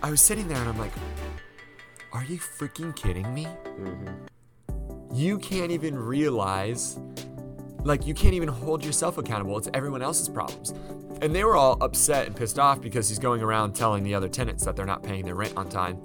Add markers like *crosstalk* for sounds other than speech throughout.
I was sitting there and I'm like, are you freaking kidding me? Mm-hmm. You can't even realize, like, you can't even hold yourself accountable. It's everyone else's problems. And they were all upset and pissed off because he's going around telling the other tenants that they're not paying their rent on time.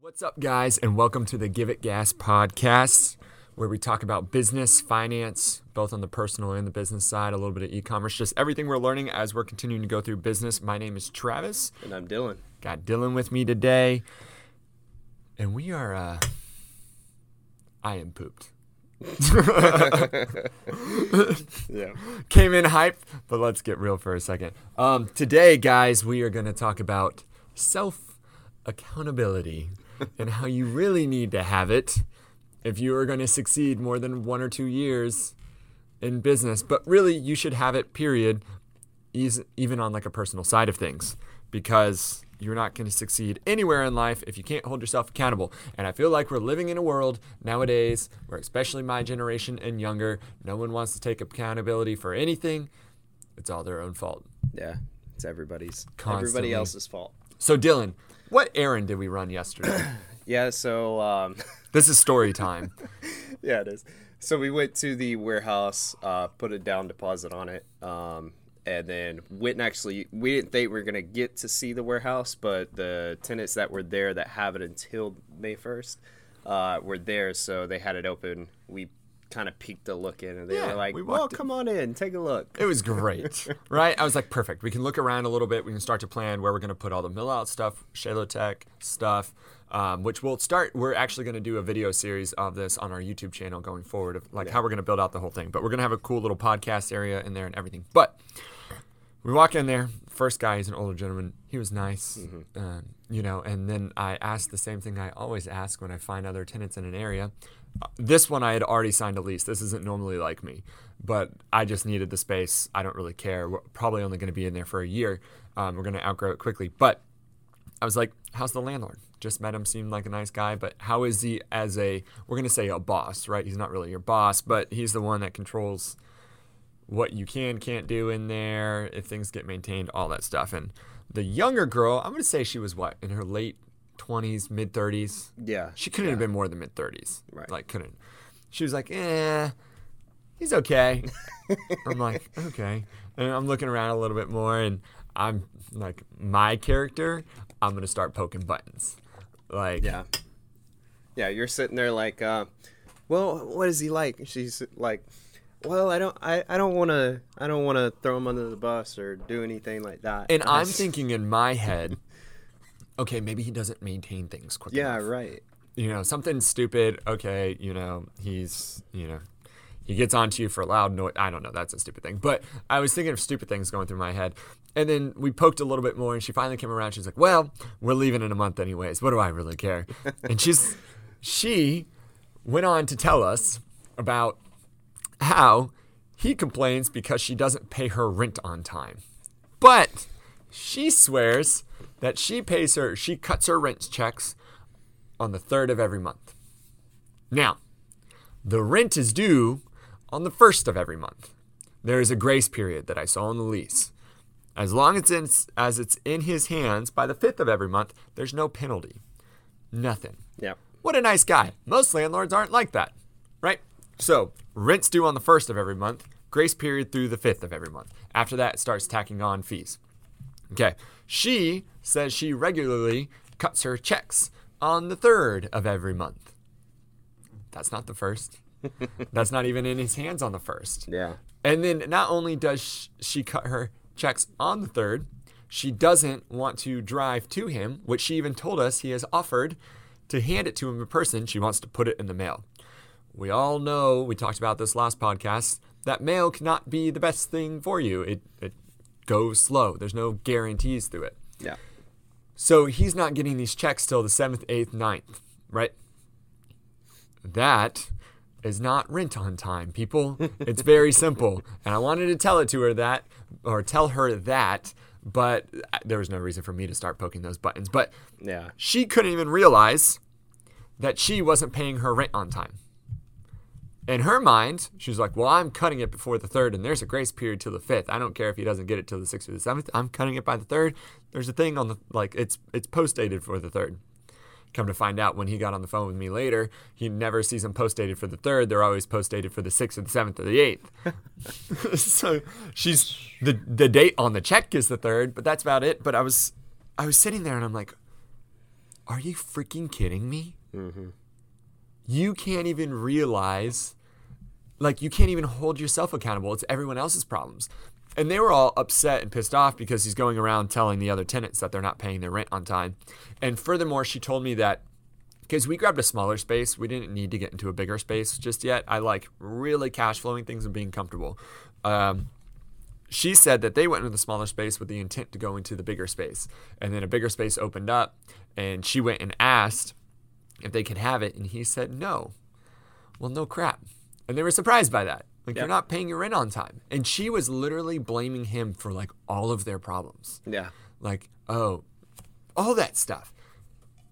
What's up, guys, and welcome to the Give It Gas podcast, where we talk about business, finance, both on the personal and the business side, a little bit of e commerce, just everything we're learning as we're continuing to go through business. My name is Travis. And I'm Dylan. Got Dylan with me today, and we are, uh, I am pooped. *laughs* Yeah. Came in hype, but let's get real for a second. Um, today, guys, we are going to talk about self accountability and how you really need to have it if you are going to succeed more than one or two years in business. But really, you should have it, period, even on like a personal side of things, because you're not going to succeed anywhere in life if you can't hold yourself accountable. And I feel like we're living in a world nowadays where, especially my generation and younger, no one wants to take accountability for anything. It's all their own fault. Yeah. It's everybody's Constantly. everybody else's fault. So, Dylan, what errand did we run yesterday? *clears throat* Yeah, so um *laughs* this is story time. yeah, it is. So we went to the warehouse, uh, put a down deposit on it, um, and then went and actually we didn't think we were gonna get to see the warehouse, but the tenants that were there that have it until May first, uh, were there, so they had it open. We kind of peeked a look in, and they Yeah, were like, we "Well, come on in, take a look." It was great, *laughs* right? I was like, perfect. We can look around a little bit. We can start to plan where we're going to put all the mill out stuff, Shalotech stuff, um, which we'll start. We're actually going to do a video series of this on our YouTube channel going forward, of like how we're going to build out the whole thing. But we're going to have a cool little podcast area in there and everything. But we walk in there. First guy, he's an older gentleman. He was nice, um, you know. And then I asked the same thing I always ask when I find other tenants in an area. This one I had already signed a lease. This isn't normally like me, but I just needed the space. I don't really care. We're probably only going to be in there for a year. Um, we're going to outgrow it quickly. But I was like, "How's the landlord?" Just met him, seemed like a nice guy, but how is he as a? We're going to say a boss, right? He's not really your boss, but he's the one that controls what you can can't do in there if things get maintained all that stuff and the younger girl i'm going to say she was what in her late 20s mid 30s Yeah, she couldn't have been more than mid 30s Right. like couldn't she was like eh he's okay *laughs* i'm like okay and i'm looking around a little bit more and i'm like my character i'm going to start poking buttons like Yeah. Yeah, you're sitting there like, uh, well, what is he like? She's like, well, I don't, I, I don't want to, I don't want to throw him under the bus or do anything like that. and i'm thinking in my head okay maybe he doesn't maintain things quick yeah, enough. right. you know, something stupid. Okay, you know, he's, you know, he gets onto you for loud noise. I don't know. That's a stupid thing. But I was thinking of stupid things going through my head. And then we poked a little bit more, and she finally came around. She's like, "Well, we're leaving in a month, anyways. What do I really care?" *laughs* and she's, she went on to tell us about how he complains because she doesn't pay her rent on time. But she swears that she pays her, she cuts her rent checks on the third of every month. Now, the rent is due on the first of every month. There is a grace period that I saw in the lease. As long as it's, as it's in his hands by the fifth of every month, there's no penalty. Nothing. Yeah. What a nice guy. Most landlords aren't like that, right? So, rent's due on the first of every month, grace period through the fifth of every month. After that, it starts tacking on fees. Okay. She says she regularly cuts her checks on the third of every month. That's not the first. *laughs* That's not even in his hands on the first. Yeah. And then not only does she cut her checks on the third, she doesn't want to drive to him, which she even told us he has offered to hand it to him in person. She wants to put it in the mail. We all know, we talked about this last podcast, that mail cannot be the best thing for you. It, it goes slow, there's no guarantees through it. Yeah. So he's not getting these checks till the 7th, 8th, 9th, right? That is not rent on time, people. *laughs* It's very simple. And I wanted to tell it to her that, or tell her that, but uh, there was no reason for me to start poking those buttons. But Yeah. she couldn't even realize that she wasn't paying her rent on time. In her mind, she's like, Well, I'm cutting it before the third, and there's a grace period till the fifth. I don't care if he doesn't get it till the sixth or the seventh. I'm cutting it by the third. There's a thing on the like it's it's post dated for the third. Come to find out when he got on the phone with me later, he never sees them post dated for the third. They're always post dated for the sixth or the seventh or the eighth. *laughs* so she's the the date on the check is the third, but that's about it. But I was I was sitting there and I'm like, Are you freaking kidding me? Mm-hmm. You can't even realize like you can't even hold yourself accountable. It's everyone else's problems. And they were all upset and pissed off because he's going around telling the other tenants that they're not paying their rent on time. And furthermore, she told me that because we grabbed a smaller space, we didn't need to get into a bigger space just yet. I like really cash flowing things and being comfortable. Um, she said that they went into the smaller space with the intent to go into the bigger space. And then a bigger space opened up, and she went and asked if they could have it, and he said no. Well, no crap. And they were surprised by that. Like, Yeah. you're not paying your rent on time. And she was literally blaming him for like all of their problems. Yeah. Like, oh, all that stuff.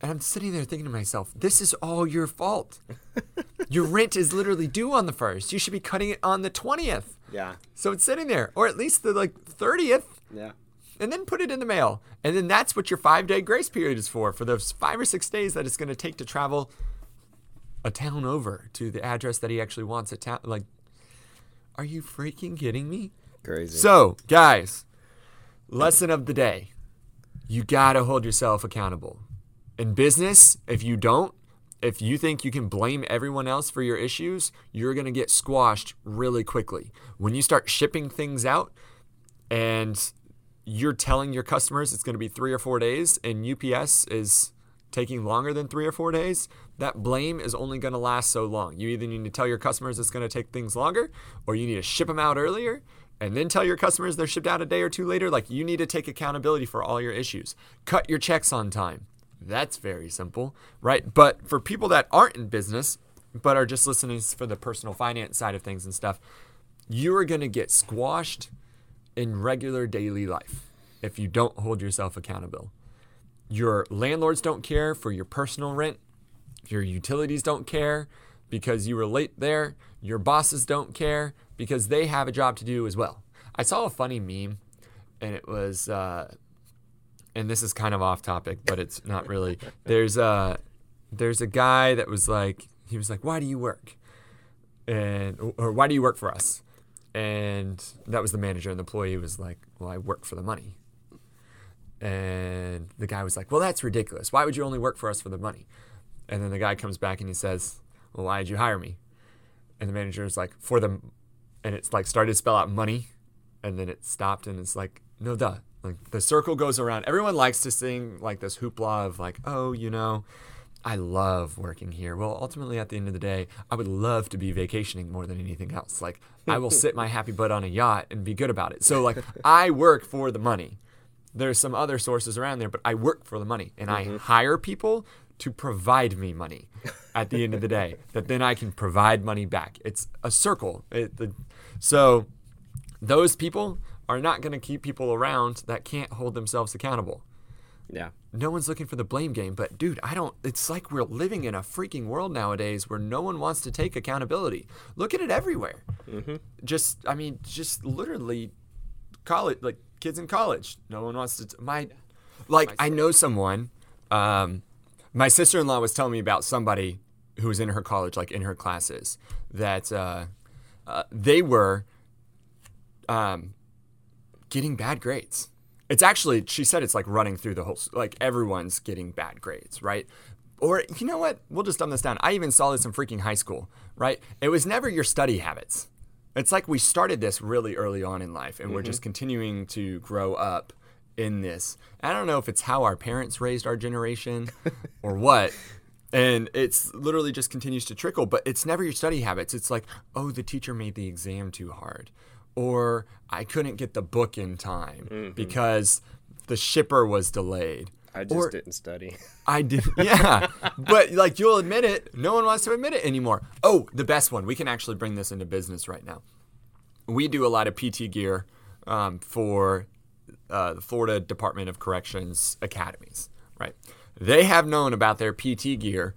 And I'm sitting there thinking to myself, this is all your fault. *laughs* your rent is literally due on the first. You should be cutting it on the 20th. Yeah. So it's sitting there, or at least the like 30th, Yeah. And then put it in the mail. And then that's what your five day grace period is for, for those five or six days that it's going to take to travel a town over to the address that he actually wants a town. Like, are you freaking kidding me? Crazy. So, guys, lesson of the day you got to hold yourself accountable. In business, if you don't, if you think you can blame everyone else for your issues, you're going to get squashed really quickly. When you start shipping things out and you're telling your customers it's going to be three or four days and UPS is taking longer than three or four days, that blame is only going to last so long. You either need to tell your customers it's going to take things longer or you need to ship them out earlier and then tell your customers they're shipped out a day or two later. Like you need to take accountability for all your issues. Cut your checks on time. That's very simple, right? But for people that aren't in business, but are just listening for the personal finance side of things and stuff, you are going to get squashed in regular daily life if you don't hold yourself accountable. Your landlords don't care for your personal rent. Your utilities don't care because you were late there. Your bosses don't care because they have a job to do as well. I saw a funny meme and it was, uh, and this is kind of off topic, but it's not really. There's a, there's a guy that was like, he was like, why do you work? And, or why do you work for us? And that was the manager, and the employee was like, well, I work for the money. And the guy was like, Well, that's ridiculous. Why would you only work for us for the money? And then the guy comes back and he says, Well, why did you hire me? And the manager is like, For the, and it's like started to spell out money. And then it stopped and it's like, No, duh. Like the circle goes around. Everyone likes to sing like this hoopla of like, Oh, you know, I love working here. Well, ultimately, at the end of the day, I would love to be vacationing more than anything else. Like, I will *laughs* sit my happy butt on a yacht and be good about it. So, like, I work for the money there's some other sources around there, but I work for the money and I mm-hmm. hire people to provide me money at the end of the day *laughs* that then I can provide money back. It's a circle. It, the, so those people are not going to keep people around that can't hold themselves accountable. Yeah. No one's looking for the blame game, but dude, I don't. It's like we're living in a freaking world nowadays where no one wants to take accountability. Look at it everywhere. Just, I mean, just literally, college, like kids in college. No one wants to. T- my, like, I know someone. Um, my sister-in-law was telling me about somebody who was in her college, like in her classes, that uh, uh, they were um, getting bad grades. It's actually, she said it's like running through the whole, like everyone's getting bad grades, right? Or you know what? We'll just dumb this down. I even saw this in freaking high school, right? It was never your study habits. It's like we started this really early on in life and we're mm-hmm. just continuing to grow up in this. I don't know if it's how our parents raised our generation *laughs* or what. And it's literally just continues to trickle, but it's never your study habits. It's like, oh, the teacher made the exam too hard. Or I couldn't get the book in time because the shipper was delayed. I just Or- didn't study. *laughs* I did, yeah. but like you'll admit it, no one wants to admit it anymore. Oh, the best one. We can actually bring this into business right now. We do a lot of PT gear um, for uh, the Florida Department of Corrections academies, right? They have known about their PT gear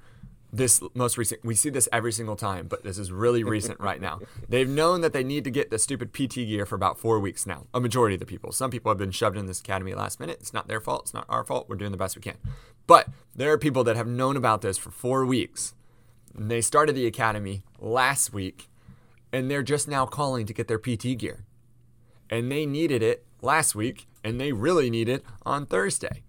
this most recent we see this every single time but this is really recent *laughs* right now. They've known that they need to get the stupid pt gear for about four weeks now a majority of the people. Some people have been shoved in this academy last minute. It's not their fault. It's not our fault. We're doing the best we can. But there are people that have known about this for four weeks. And they started the academy last week and they're just now calling to get their pt gear. And they needed it last week and they really need it on thursday.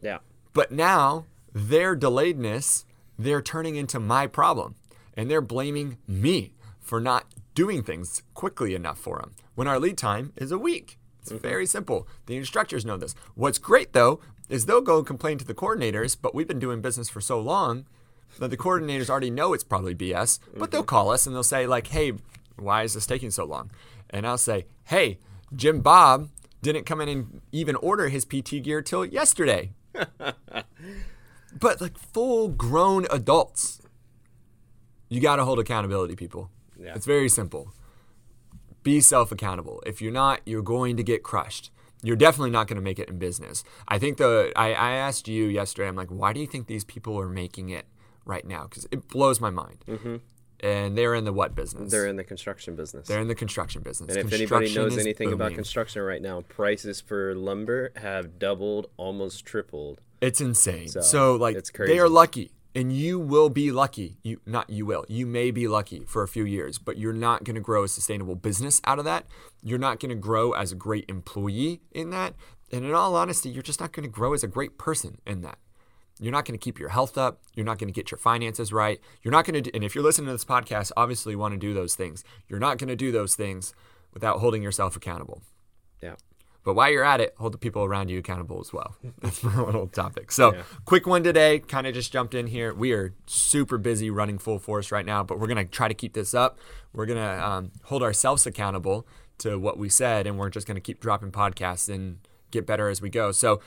Yeah. but now their delayedness, they're turning into my problem. And they're blaming me for not doing things quickly enough for them when our lead time is a week. It's mm-hmm. very simple. The instructors know this. What's great though is they'll go and complain to the coordinators, but we've been doing business for so long that the coordinators already know it's probably BS, but they'll mm-hmm. call us and they'll say, like, hey, why is this taking so long? And I'll say, hey, Jim Bob didn't come in and even order his PT gear till yesterday *laughs* but like full grown adults. You got to hold accountability, people. Yeah. It's very simple. Be self accountable. If you're not, you're going to get crushed. You're definitely not going to make it in business. I think the I, I asked you yesterday. I'm like, why do you think these people are making it right now? Because it blows my mind. Mm-hmm. And they're in the what business? They're in the construction business. They're in the construction business. and if anybody knows anything about construction right now, prices for lumber have doubled, almost tripled. It's insane. So, So, like it's they are lucky and you will be lucky. You not you will. You may be lucky for a few years, but you're not going to grow a sustainable business out of that. You're not going to grow as a great employee in that. And in all honesty, you're just not going to grow as a great person in that. You're not going to keep your health up. You're not going to get your finances right. You're not going to, and if you're listening to this podcast, obviously you want to do those things. You're not going to do those things without holding yourself accountable. Yeah. But while you're at it, hold the people around you accountable as well. *laughs* That's my little topic. So, quick one today. Kind of just jumped in here. We are super busy running full force right now, but we're going to try to keep this up. We're going to um, hold ourselves accountable to what we said, and we're just going to keep dropping podcasts and get better as we go. So,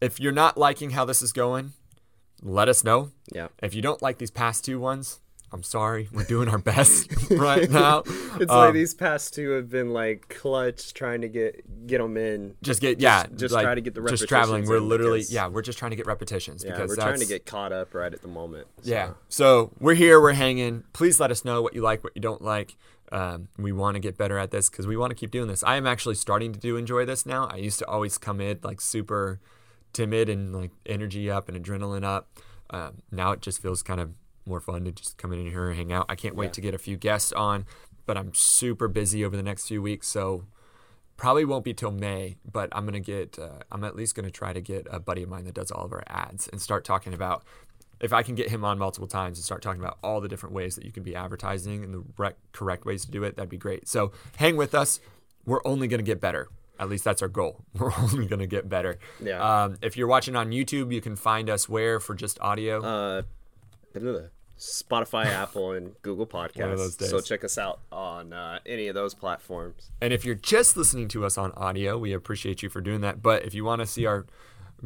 if you're not liking how this is going, let us know. Yeah. If you don't like these past two ones, I'm sorry. We're doing our best *laughs* right now. It's Um, like these past two have been like clutch trying to get get them in. just get yeah just like, try to get the just traveling we're literally because- yeah we're just trying to get repetitions Yeah, because we're trying to get caught up right at the moment. so. yeah so we're here we're hanging please let us know what you like what you don't like um, we want to get better at this because we want to keep doing this i am actually starting to do enjoy this now i used to always come in like super timid and like energy up and adrenaline up um, now it just feels kind of more fun to just come in here and hang out i can't wait Yeah. to get a few guests on but i'm super busy over the next few weeks so probably won't be till May, but I'm gonna get. Uh, I'm at least gonna try to get a buddy of mine that does all of our ads and start talking about. If I can get him on multiple times and start talking about all the different ways that you can be advertising and the rec- correct ways to do it, that'd be great. So hang with us. We're only gonna get better. At least that's our goal. *laughs* We're only gonna get better. Yeah. Um, if you're watching on YouTube, you can find us where for just audio. Uh, Spotify, *laughs* Apple, and Google Podcasts. So check us out on uh, any of those platforms. And if you're just listening to us on audio, we appreciate you for doing that. But if you want to see our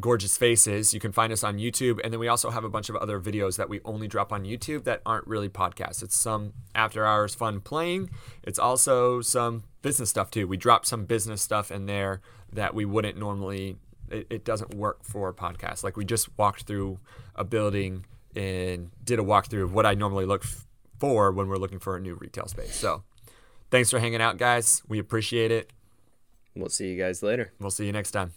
gorgeous faces, you can find us on YouTube. And then we also have a bunch of other videos that we only drop on YouTube that aren't really podcasts. It's some after hours fun playing. It's also some business stuff too. We drop some business stuff in there that we wouldn't normally. It, it doesn't work for podcasts. Like we just walked through a building and did a walkthrough of what I normally look f- for when we're looking for a new retail space. So. Thanks for hanging out, guys. We appreciate it. We'll see you guys later. We'll see you next time.